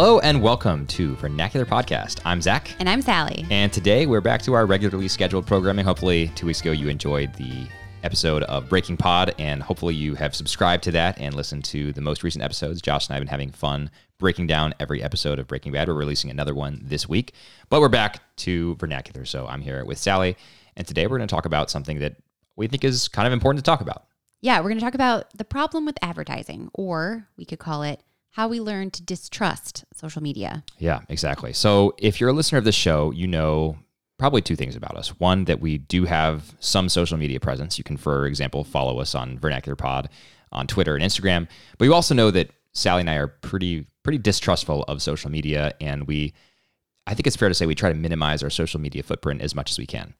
Hello and welcome to Vernacular Podcast. I'm Zach. And I'm Sally. And today we're back to our regularly scheduled programming. Hopefully, two weeks ago you enjoyed the episode of Breaking Pod, and hopefully you have subscribed to that and listened to the most recent episodes. Josh and I have been having fun breaking down every episode of Breaking Bad. We're releasing another one this week, but we're back to Vernacular. So I'm here with Sally, and today we're going to talk about something that we think is kind of important to talk about. Yeah, we're going to talk about the problem with advertising, or we could call it how we learn to distrust social media. Yeah, exactly. So if you're a listener of this show, you know probably two things about us. One, that we do have some social media presence. You can, for example, follow us on Vernacular Pod on Twitter and Instagram. But you also know that Sally and I are pretty pretty distrustful of social media, and we, I think it's fair to say, we try to minimize our social media footprint as much as we can.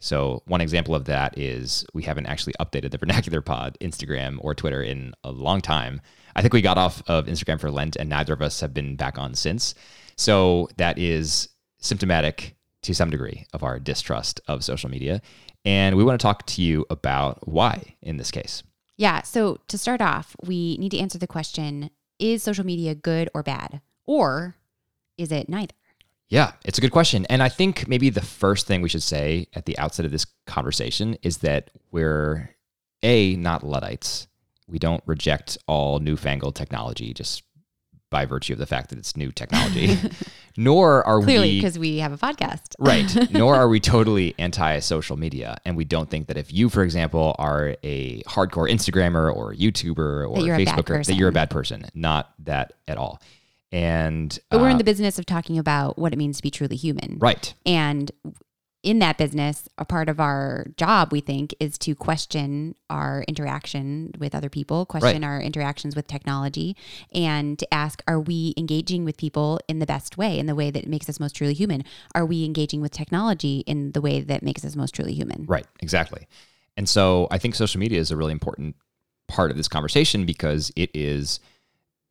So one example of that is we haven't actually updated the Vernacular Pod Instagram or Twitter in a long time. I think we got off of Instagram for Lent, and neither of us have been back on since. So that is symptomatic to some degree of our distrust of social media. And we want to talk to you about why in this case. Yeah. So to start off, we need to answer the question is social media good or bad? Or is it neither? Yeah, it's a good question. And I think maybe the first thing we should say at the outset of this conversation is that we're A, not Luddites. We don't reject all newfangled technology just by virtue of the fact that it's new technology. nor are Clearly, we Clearly, because we have a podcast. right. Nor are we totally anti social media. And we don't think that if you, for example, are a hardcore Instagrammer or YouTuber or Facebooker, that you're a bad person. Not that at all. And But we're in uh, the business of talking about what it means to be truly human. right. And in that business, a part of our job, we think, is to question our interaction with other people, question our interactions with technology, and to ask, are we engaging with people in the best way, in the way that makes us most truly human? Are we engaging with technology in the way that makes us most truly human? Right, exactly. And so I think social media is a really important part of this conversation because it is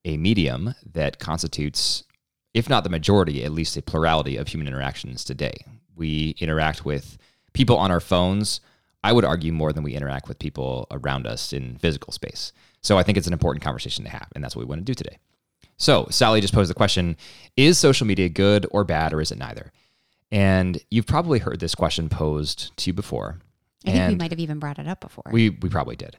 a medium that constitutes, if not the majority, at least a plurality of human interactions today. We interact with people on our phones, I would argue, more than we interact with people around us in physical space. So I think it's an important conversation to have, and that's what we want to do today. So Sally just posed the question Is social media good or bad, or is it neither? And you've probably heard this question posed to you before. I think we might have even brought it up before. we we probably did.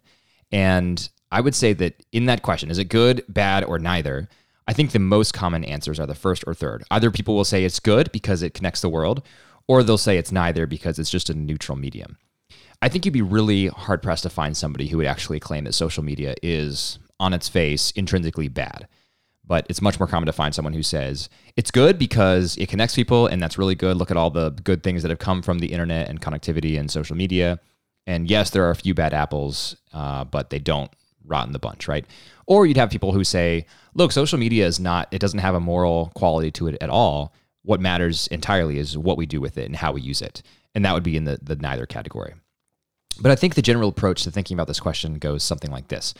And I would say that in that question, is it good, bad, or neither? I think the most common answers are the first or third. Either people will say it's good because it connects the world, or they'll say it's neither because it's just a neutral medium. I think you'd be really hard pressed to find somebody who would actually claim that social media is, on its face, intrinsically bad. But it's much more common to find someone who says it's good because it connects people and that's really good. Look at all the good things that have come from the internet and connectivity and social media. And yes, there are a few bad apples, uh, but they don't rot in the bunch, right? Or you'd have people who say, look, social media is not, it doesn't have a moral quality to it at all. What matters entirely is what we do with it and how we use it. And that would be in the, the neither category. But I think the general approach to thinking about this question goes something like this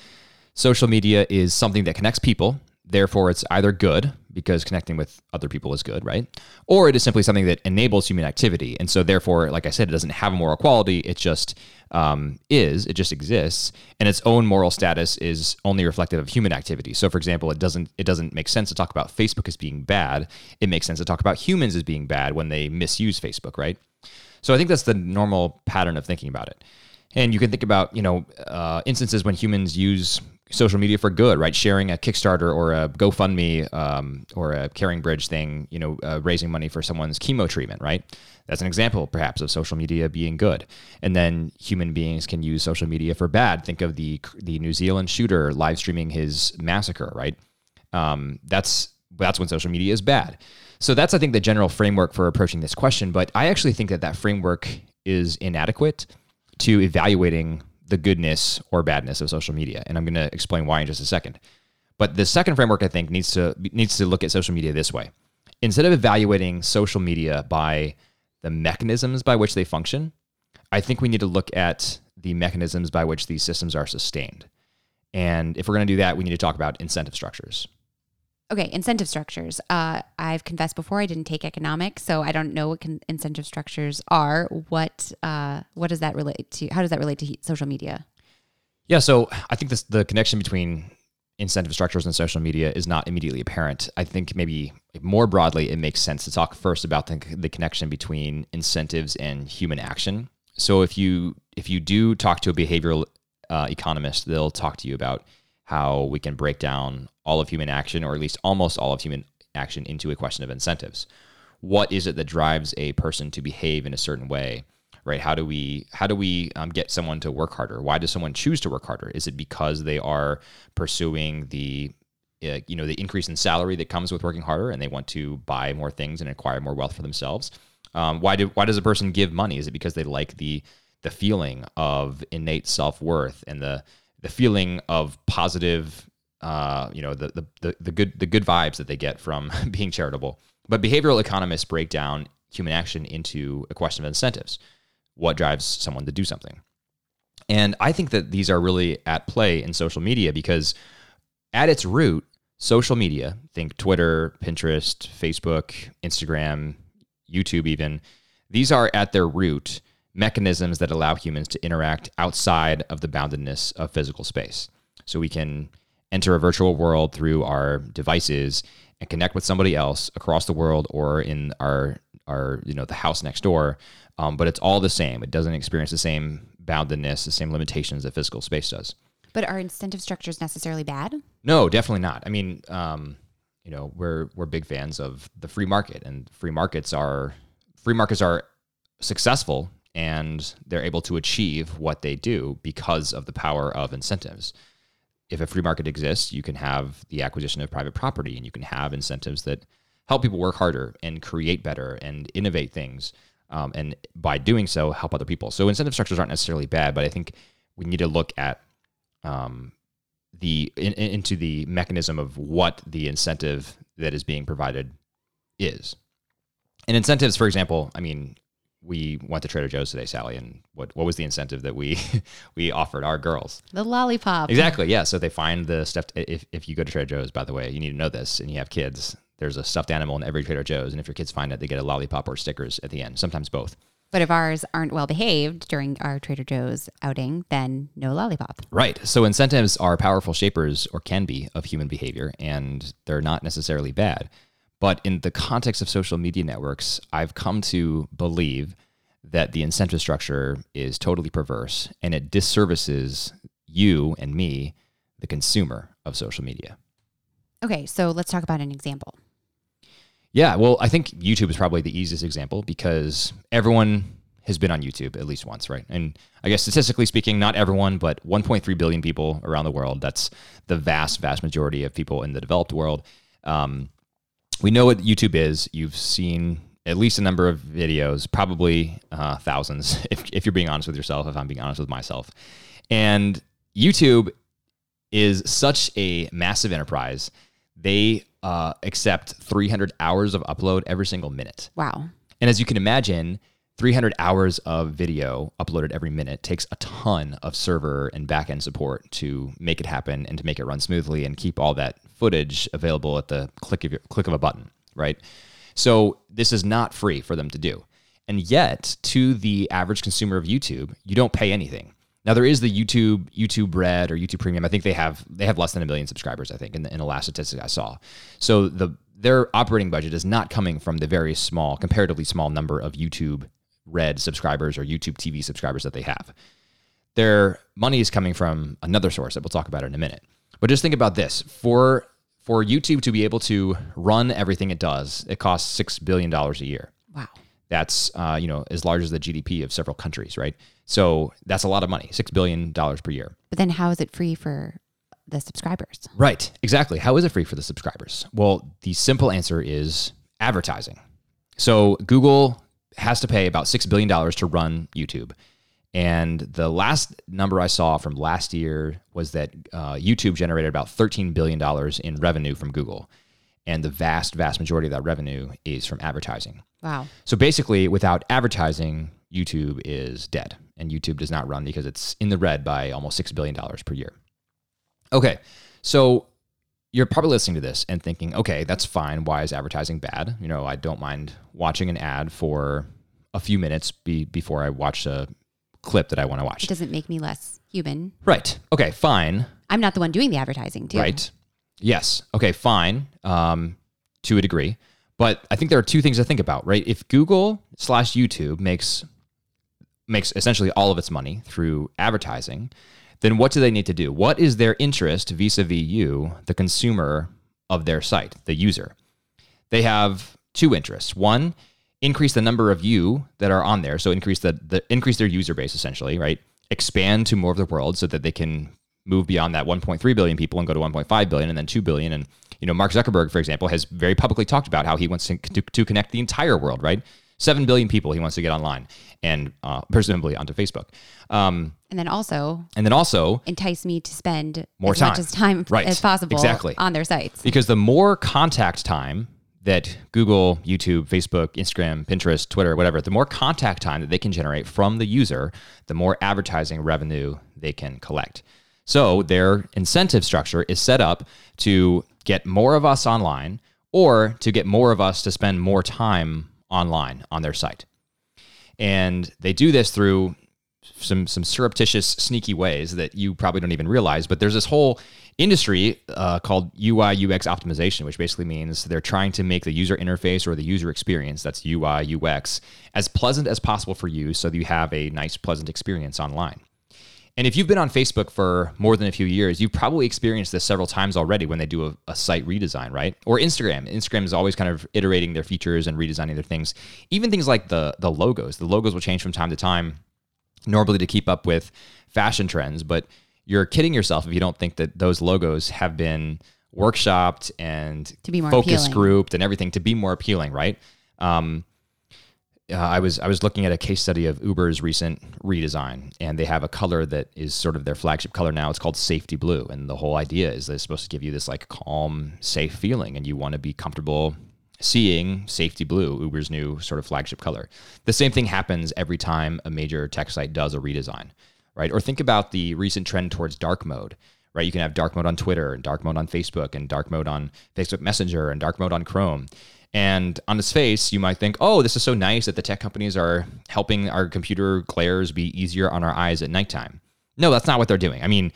Social media is something that connects people. Therefore, it's either good because connecting with other people is good, right? Or it is simply something that enables human activity. And so, therefore, like I said, it doesn't have a moral quality. It just um, is, it just exists. And its own moral status is only reflective of human activity. So, for example, it doesn't, it doesn't make sense to talk about Facebook as being bad. It makes sense to talk about humans as being bad when they misuse Facebook, right? So I think that's the normal pattern of thinking about it. And you can think about, you know, uh, instances when humans use social media for good, right? Sharing a Kickstarter or a GoFundMe um, or a Caring Bridge thing, you know, uh, raising money for someone's chemo treatment, right? That's an example, perhaps, of social media being good. And then human beings can use social media for bad. Think of the the New Zealand shooter live streaming his massacre, right? um, that's that's when social media is bad. So that's I think the general framework for approaching this question. But I actually think that that framework is inadequate to evaluating the goodness or badness of social media, and I'm going to explain why in just a second. But the second framework I think needs to needs to look at social media this way: instead of evaluating social media by the mechanisms by which they function, I think we need to look at the mechanisms by which these systems are sustained. And if we're going to do that, we need to talk about incentive structures. Okay, incentive structures. Uh, I've confessed before I didn't take economics, so I don't know what con- incentive structures are. What uh, what does that relate to? How does that relate to he- social media? Yeah, so I think this the connection between incentive structures and social media is not immediately apparent. I think maybe more broadly, it makes sense to talk first about the, the connection between incentives and human action. So if you if you do talk to a behavioral uh, economist, they'll talk to you about how we can break down all of human action, or at least almost all of human action, into a question of incentives. What is it that drives a person to behave in a certain way? right how do we how do we um, get someone to work harder why does someone choose to work harder is it because they are pursuing the uh, you know the increase in salary that comes with working harder and they want to buy more things and acquire more wealth for themselves um, why do why does a person give money is it because they like the the feeling of innate self-worth and the the feeling of positive uh, you know the, the the the good the good vibes that they get from being charitable but behavioral economists break down human action into a question of incentives what drives someone to do something. And I think that these are really at play in social media because at its root, social media, think Twitter, Pinterest, Facebook, Instagram, YouTube, even, these are at their root mechanisms that allow humans to interact outside of the boundedness of physical space. So we can enter a virtual world through our devices and connect with somebody else across the world or in our our you know the house next door um, but it's all the same. It doesn't experience the same boundedness, the same limitations that physical space does. But are incentive structures necessarily bad? No, definitely not. I mean, um, you know, we're we're big fans of the free market, and free markets are free markets are successful and they're able to achieve what they do because of the power of incentives. If a free market exists, you can have the acquisition of private property and you can have incentives that help people work harder and create better and innovate things um, and by doing so help other people. So incentive structures aren't necessarily bad, but I think we need to look at um, the in, into the mechanism of what the incentive that is being provided is. And incentives, for example, I mean, we went to Trader Joe's today, Sally, and what what was the incentive that we we offered our girls? The lollipop. Exactly. Yeah. So they find the stuffed. If if you go to Trader Joe's, by the way, you need to know this, and you have kids there's a stuffed animal in every Trader Joe's, and if your kids find it, they get a lollipop or stickers at the end. Sometimes both. But if ours aren't well behaved during our Trader Joe's outing, then no lollipop. Right. So incentives are powerful shapers, or can be, of human behavior, and they're not necessarily bad. But in the context of social media networks, I've come to believe that the incentive structure is totally perverse and it disservices you and me, the consumer of social media. Okay, so let's talk about an example. Yeah, well, I think YouTube is probably the easiest example because everyone has been on YouTube at least once, right? And I guess statistically speaking, not everyone, but 1.3 billion people around the world. That's the vast, vast majority of people in the developed world. Um, we know what YouTube is. You've seen at least a number of videos, probably uh, thousands, if, if you're being honest with yourself, if I'm being honest with myself. And YouTube is such a massive enterprise. They uh, accept 300 hours of upload every single minute. Wow. And as you can imagine, 300 hours of video uploaded every minute takes a ton of server and backend support to make it happen and to make it run smoothly and keep all that footage available at the click of your, click of a button, right? So this is not free for them to do. And yet, to the average consumer of YouTube, you don't pay anything. Now there is the YouTube YouTube Red or YouTube Premium. I think they have they have less than a million subscribers. I think in the, in the last statistic I saw. So the their operating budget is not coming from the very small, comparatively small number of YouTube Red subscribers or YouTube TV subscribers that they have. Their money is coming from another source that we'll talk about in a minute. But just think about this: for for YouTube to be able to run everything it does, it costs six billion dollars a year. Wow. That's uh, you know as large as the GDP of several countries, right? So that's a lot of money, $6 billion per year. But then how is it free for the subscribers? Right, exactly. How is it free for the subscribers? Well, the simple answer is advertising. So Google has to pay about $6 billion to run YouTube. And the last number I saw from last year was that uh, YouTube generated about $13 billion in revenue from Google. And the vast, vast majority of that revenue is from advertising. Wow. So basically, without advertising, YouTube is dead and YouTube does not run because it's in the red by almost $6 billion per year. Okay, so you're probably listening to this and thinking, okay, that's fine. Why is advertising bad? You know, I don't mind watching an ad for a few minutes be, before I watch a clip that I want to watch. It doesn't make me less human. Right. Okay, fine. I'm not the one doing the advertising, too. Right. Yes. Okay, fine. Um, to a degree. But I think there are two things to think about, right? If Google slash YouTube makes makes essentially all of its money through advertising, then what do they need to do? What is their interest vis-a-vis you, the consumer of their site, the user? They have two interests. One, increase the number of you that are on there, so increase the, the increase their user base essentially, right? Expand to more of the world so that they can move beyond that 1.3 billion people and go to 1.5 billion and then 2 billion and you know mark zuckerberg for example has very publicly talked about how he wants to, to, to connect the entire world right 7 billion people he wants to get online and uh, presumably onto facebook um, and then also and then also entice me to spend more as time. much as time Right. as possible Exactly. on their sites because the more contact time that Google, YouTube, Facebook, Instagram, Pinterest, Twitter, whatever, the more contact time that they can generate from the user, the more advertising revenue they can collect. So their incentive structure is set up to get more of us online or to get more of us to spend more time online on their site. And they do this through some some surreptitious, sneaky ways that you probably don't even realize. But there's this whole industry uh, called UI UX optimization, which basically means they're trying to make the user interface or the user experience that's UI UX as pleasant as possible for you, so that you have a nice, pleasant experience online. And if you've been on Facebook for more than a few years, you've probably experienced this several times already when they do a, a, site redesign, right? Or Instagram. Instagram is always kind of iterating their features and redesigning their things. Even things like the the logos. The logos will change from time to time, normally to keep up with fashion trends. But you're kidding yourself if you don't think that those logos have been workshopped and To be more focus appealing. grouped and everything to be more appealing, right? Um, uh, I was I was looking at a case study of Uber's recent redesign, and they have a color that is sort of their flagship color now. It's called safety blue, and the whole idea is that it's supposed to give you this like calm, safe feeling, and you want to be comfortable seeing safety blue, Uber's new sort of flagship color. The same thing happens every time a major tech site does a redesign, right? Or think about the recent trend towards dark mode. Right, you can have dark mode on Twitter and dark mode on Facebook and dark mode on Facebook Messenger and dark mode on Chrome. And on its face, you might think, oh, this is so nice that the tech companies are helping our computer glares be easier on our eyes at nighttime. No, that's not what they're doing. I mean,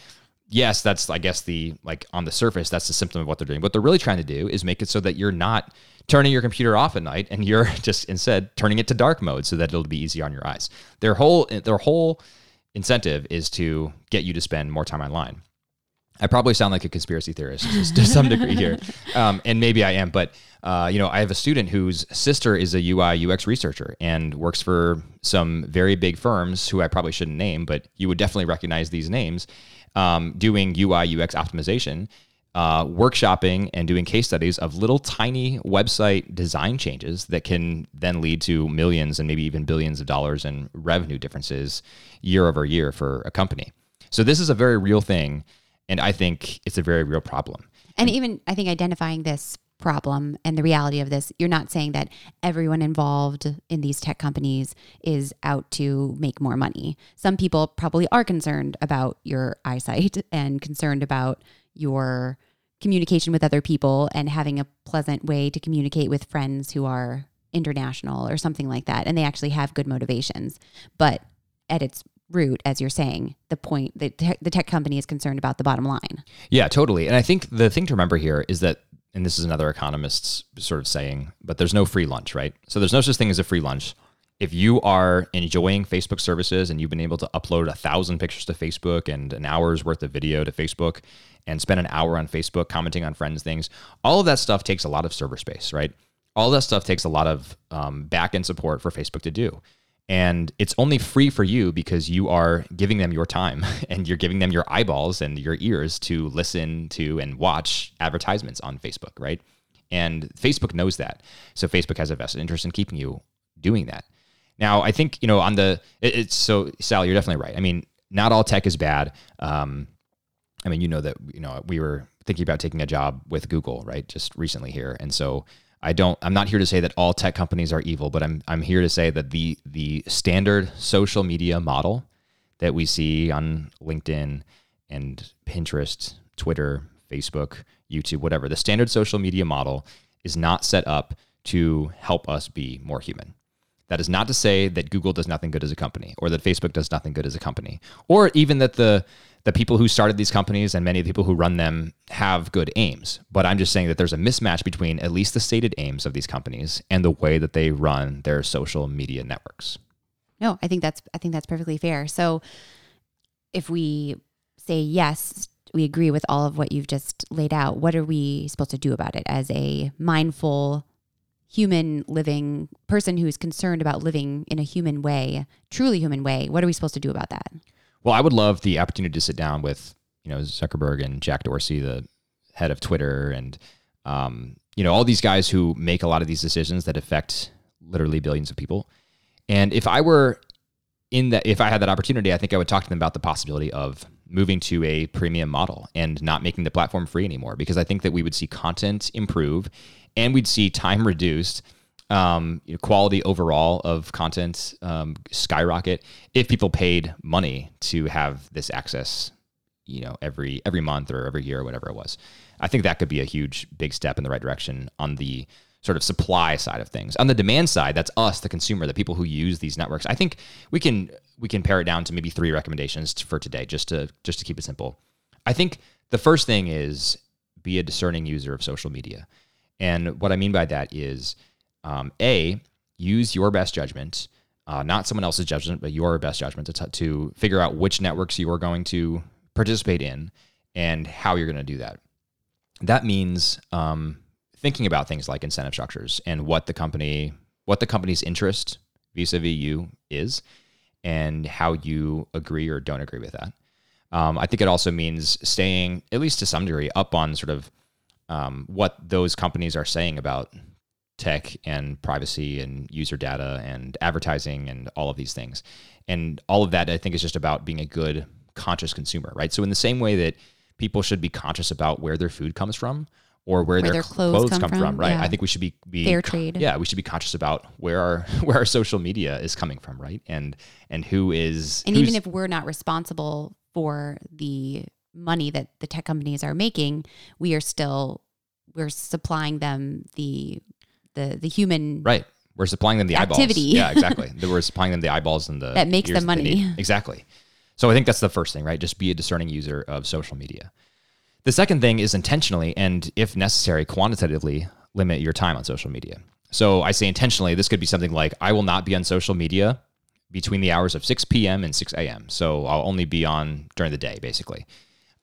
yes, that's, I guess, the like on the surface, that's the symptom of what they're doing. What they're really trying to do is make it so that you're not turning your computer off at night and you're just instead turning it to dark mode so that it'll be easier on your eyes. Their whole, their whole incentive is to get you to spend more time online. I probably sound like a conspiracy theorist to some degree here, um, and maybe I am. But uh, you know, I have a student whose sister is a UI UX researcher and works for some very big firms who I probably shouldn't name, but you would definitely recognize these names, um, doing UI UX optimization, uh, workshopping, and doing case studies of little tiny website design changes that can then lead to millions and maybe even billions of dollars in revenue differences year over year for a company. So this is a very real thing. And I think it's a very real problem. And even I think identifying this problem and the reality of this, you're not saying that everyone involved in these tech companies is out to make more money. Some people probably are concerned about your eyesight and concerned about your communication with other people and having a pleasant way to communicate with friends who are international or something like that. And they actually have good motivations. But at its root, as you're saying, the point that the tech company is concerned about the bottom line. Yeah, totally. And I think the thing to remember here is that, and this is another economist's sort of saying, but there's no free lunch, right? So there's no such thing as a free lunch. If you are enjoying Facebook services and you've been able to upload a thousand pictures to Facebook and an hour's worth of video to Facebook and spend an hour on Facebook commenting on friends' things, all of that stuff takes a lot of server space, right? All that stuff takes a lot of um, back end support for Facebook to do. And it's only free for you because you are giving them your time and you're giving them your eyeballs and your ears to listen to and watch advertisements on Facebook, right? And Facebook knows that. So Facebook has a vested interest in keeping you doing that. Now, I think, you know, on the, it, it's so, Sal, you're definitely right. I mean, not all tech is bad. Um, I mean, you know that, you know, we were thinking about taking a job with Google, right? Just recently here. And so, I don't I'm not here to say that all tech companies are evil, but I'm I'm here to say that the the standard social media model that we see on LinkedIn and Pinterest, Twitter, Facebook, YouTube, whatever, the standard social media model is not set up to help us be more human. That is not to say that Google does nothing good as a company or that Facebook does nothing good as a company or even that the the people who started these companies and many of the people who run them have good aims. But I'm just saying that there's a mismatch between at least the stated aims of these companies and the way that they run their social media networks. No, I think that's I think that's perfectly fair. So if we say yes, we agree with all of what you've just laid out, what are we supposed to do about it as a mindful human living person who's concerned about living in a human way, truly human way? What are we supposed to do about that? Well, I would love the opportunity to sit down with, you know, Zuckerberg and Jack Dorsey, the head of Twitter and um, you know, all these guys who make a lot of these decisions that affect literally billions of people. And if I were in that, if I had that opportunity, I think I would talk to them about the possibility of moving to a premium model and not making the platform free anymore, because I think that we would see content improve and we'd see time reduced. Um, you know, quality overall of content um, skyrocket if people paid money to have this access, you know, every every month or every year or whatever it was. I think that could be a huge, big step in the right direction on the sort of supply side of things. On the demand side, that's us, the consumer, the people who use these networks. I think we can we can pare it down to maybe three recommendations for today, just to just to keep it simple. I think the first thing is be a discerning user of social media, and what I mean by that is, um, a use your best judgment, uh, not someone else's judgment, but your best judgment to, t- to figure out which networks you are going to participate in and how you're going to do that. That means um, thinking about things like incentive structures and what the company what the company's interest vis-a-vis you is and how you agree or don't agree with that. Um, I think it also means staying, at least to some degree, up on sort of um, what those companies are saying about tech and privacy and user data and advertising and all of these things. And all of that, I think, is just about being a good, conscious consumer, right? So, in the same way that people should be conscious about where their food comes from, or where, where their, clothes, clothes come, come, from, from right? Yeah. I think we should be, be fair trade. Yeah, we should be conscious about where our where our social media is coming from, right? And and who is and even if we're not responsible for the money that the tech companies are making, we are still we're supplying them the the the human right. We're supplying them the activity. eyeballs. Yeah, exactly. we're supplying them the eyeballs and the that makes them money. Exactly. So I think that's the first thing, right? Just be a discerning user of social media. The second thing is intentionally and, if necessary, quantitatively limit your time on social media. So I say intentionally, this could be something like I will not be on social media between the hours of 6 p.m. and 6 a.m. So I'll only be on during the day, basically.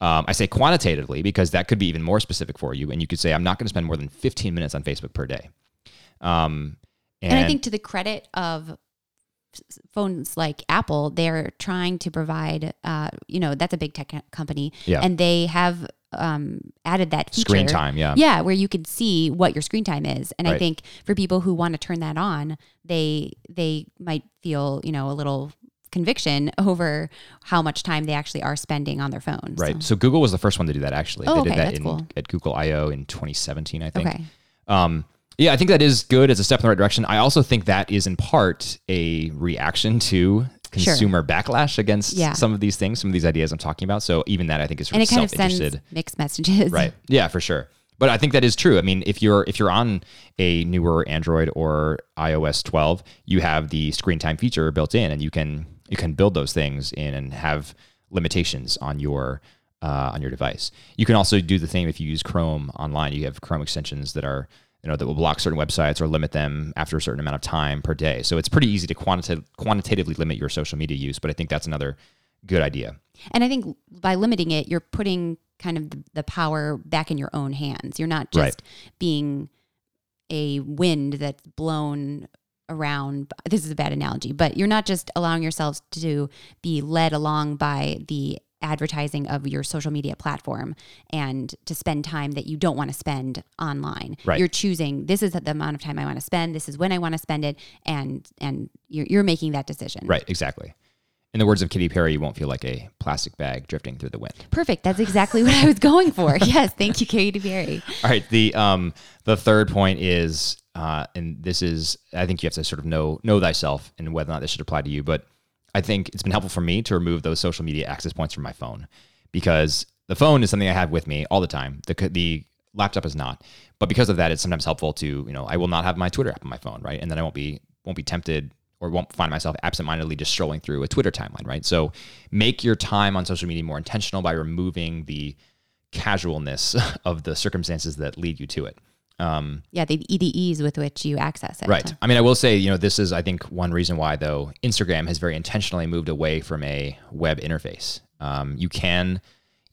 Um, I say quantitatively because that could be even more specific for you. And you could say, I'm not going to spend more than 15 minutes on Facebook per day. Um, and, and I think to the credit of phones like Apple, they're trying to provide, uh, you know, that's a big tech company, yeah. and they have um, added that feature. Screen time, yeah. Yeah, where you can see what your screen time is. And right. I think for people who want to turn that on, they they might feel, you know, a little conviction over how much time they actually are spending on their phones. Right. So, so Google was the first one to do that actually. Oh, they okay, did that in, cool. at Google I/O in 2017, I think. Okay. Um, yeah, I think that is good as a step in the right direction. I also think that is in part a reaction to consumer sure. backlash against yeah. some of these things, some of these ideas I'm talking about. So even that I think is and it kind of sends mixed messages. Right. Yeah, for sure. But I think that is true. I mean, if you're if you're on a newer Android or iOS 12, you have the screen time feature built in, and you can you can build those things in and have limitations on your uh, on your device. You can also do the thing if you use Chrome online. You have Chrome extensions that are you know that will block certain websites or limit them after a certain amount of time per day. So it's pretty easy to quantita- quantitatively limit your social media use, but I think that's another good idea. And I think by limiting it, you're putting kind of the power back in your own hands. You're not just right. being a wind that's blown around this is a bad analogy but you're not just allowing yourselves to be led along by the advertising of your social media platform and to spend time that you don't want to spend online. Right. You're choosing this is the amount of time I want to spend, this is when I want to spend it, and and you're, you're making that decision. Right, exactly. In the words of Katy Perry, you won't feel like a plastic bag drifting through the wind. Perfect. That's exactly what I was going for. yes, thank you, Katy Perry. All right. The um the third point is uh, and this is I think you have to sort of know know thyself and whether or not this should apply to you, but I think it's been helpful for me to remove those social media access points from my phone because the phone is something I have with me all the time. The, the laptop is not. But because of that, it's sometimes helpful to, you know, I will not have my Twitter app on my phone, right? And then I won't be won't be tempted or won't find myself absentmindedly just strolling through a Twitter timeline, right? So make your time on social media more intentional by removing the casualness of the circumstances that lead you to it. Um, yeah, the, the ease with which you access it. Right. I mean, I will say, you know, this is, I think, one reason why, though, Instagram has very intentionally moved away from a web interface. Um, you can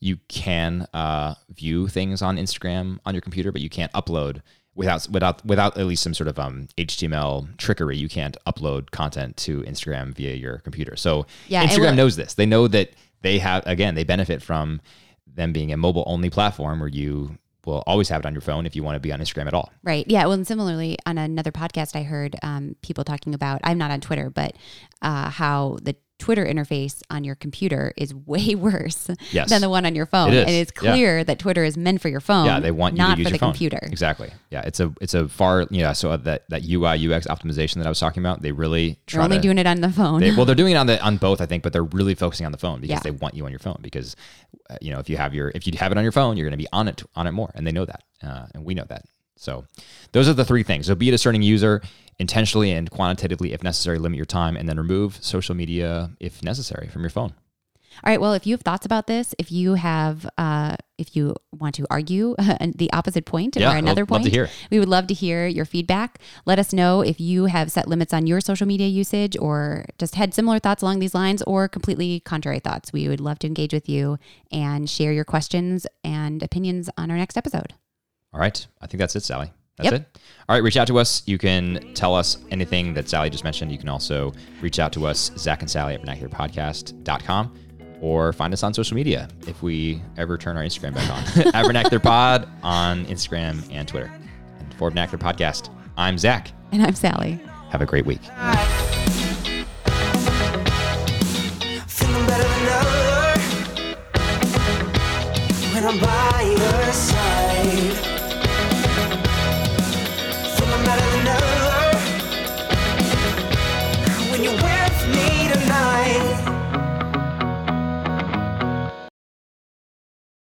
you can uh, view things on Instagram on your computer, but you can't upload without without without at least some sort of um, HTML trickery. You can't upload content to Instagram via your computer. So yeah, Instagram knows this. They know that they have again they benefit from them being a mobile only platform where you will always have it on your phone if you want to be on Instagram at all. Right. Yeah. Well, and similarly, on another podcast, I heard um, people talking about. I'm not on Twitter, but uh, how the Twitter interface on your computer is way worse yes. than the one on your phone. It is. And it's clear yeah. that Twitter is meant for your phone. Yeah, they want you not to use for the phone. computer. Exactly. Yeah, it's a it's a far yeah. So that that UI UX optimization that I was talking about, they really they're only to, doing it on the phone. They, well, they're doing it on the on both, I think, but they're really focusing on the phone because yeah. they want you on your phone. Because uh, you know if you have your if you have it on your phone, you're going to be on it on it more, and they know that, uh, and we know that. So those are the three things. So be a discerning user, intentionally and quantitatively, if necessary, limit your time, and then remove social media if necessary from your phone. All right. Well, if you have thoughts about this, if you have, uh, if you want to argue the opposite point yeah, or another point, we would love to hear your feedback. Let us know if you have set limits on your social media usage or just had similar thoughts along these lines or completely contrary thoughts. We would love to engage with you and share your questions and opinions on our next episode. All right. I think that's it, Sally. That's yep. it. All right, reach out to us. You can tell us anything that Sally just mentioned. You can also reach out to us, Zach and Sally at vernacularpodcast.com, or find us on social media if we ever turn our Instagram back on. at Vernacular Pod on Instagram and Twitter. And for Vernacular Podcast, I'm Zach. And I'm Sally. Have a great week.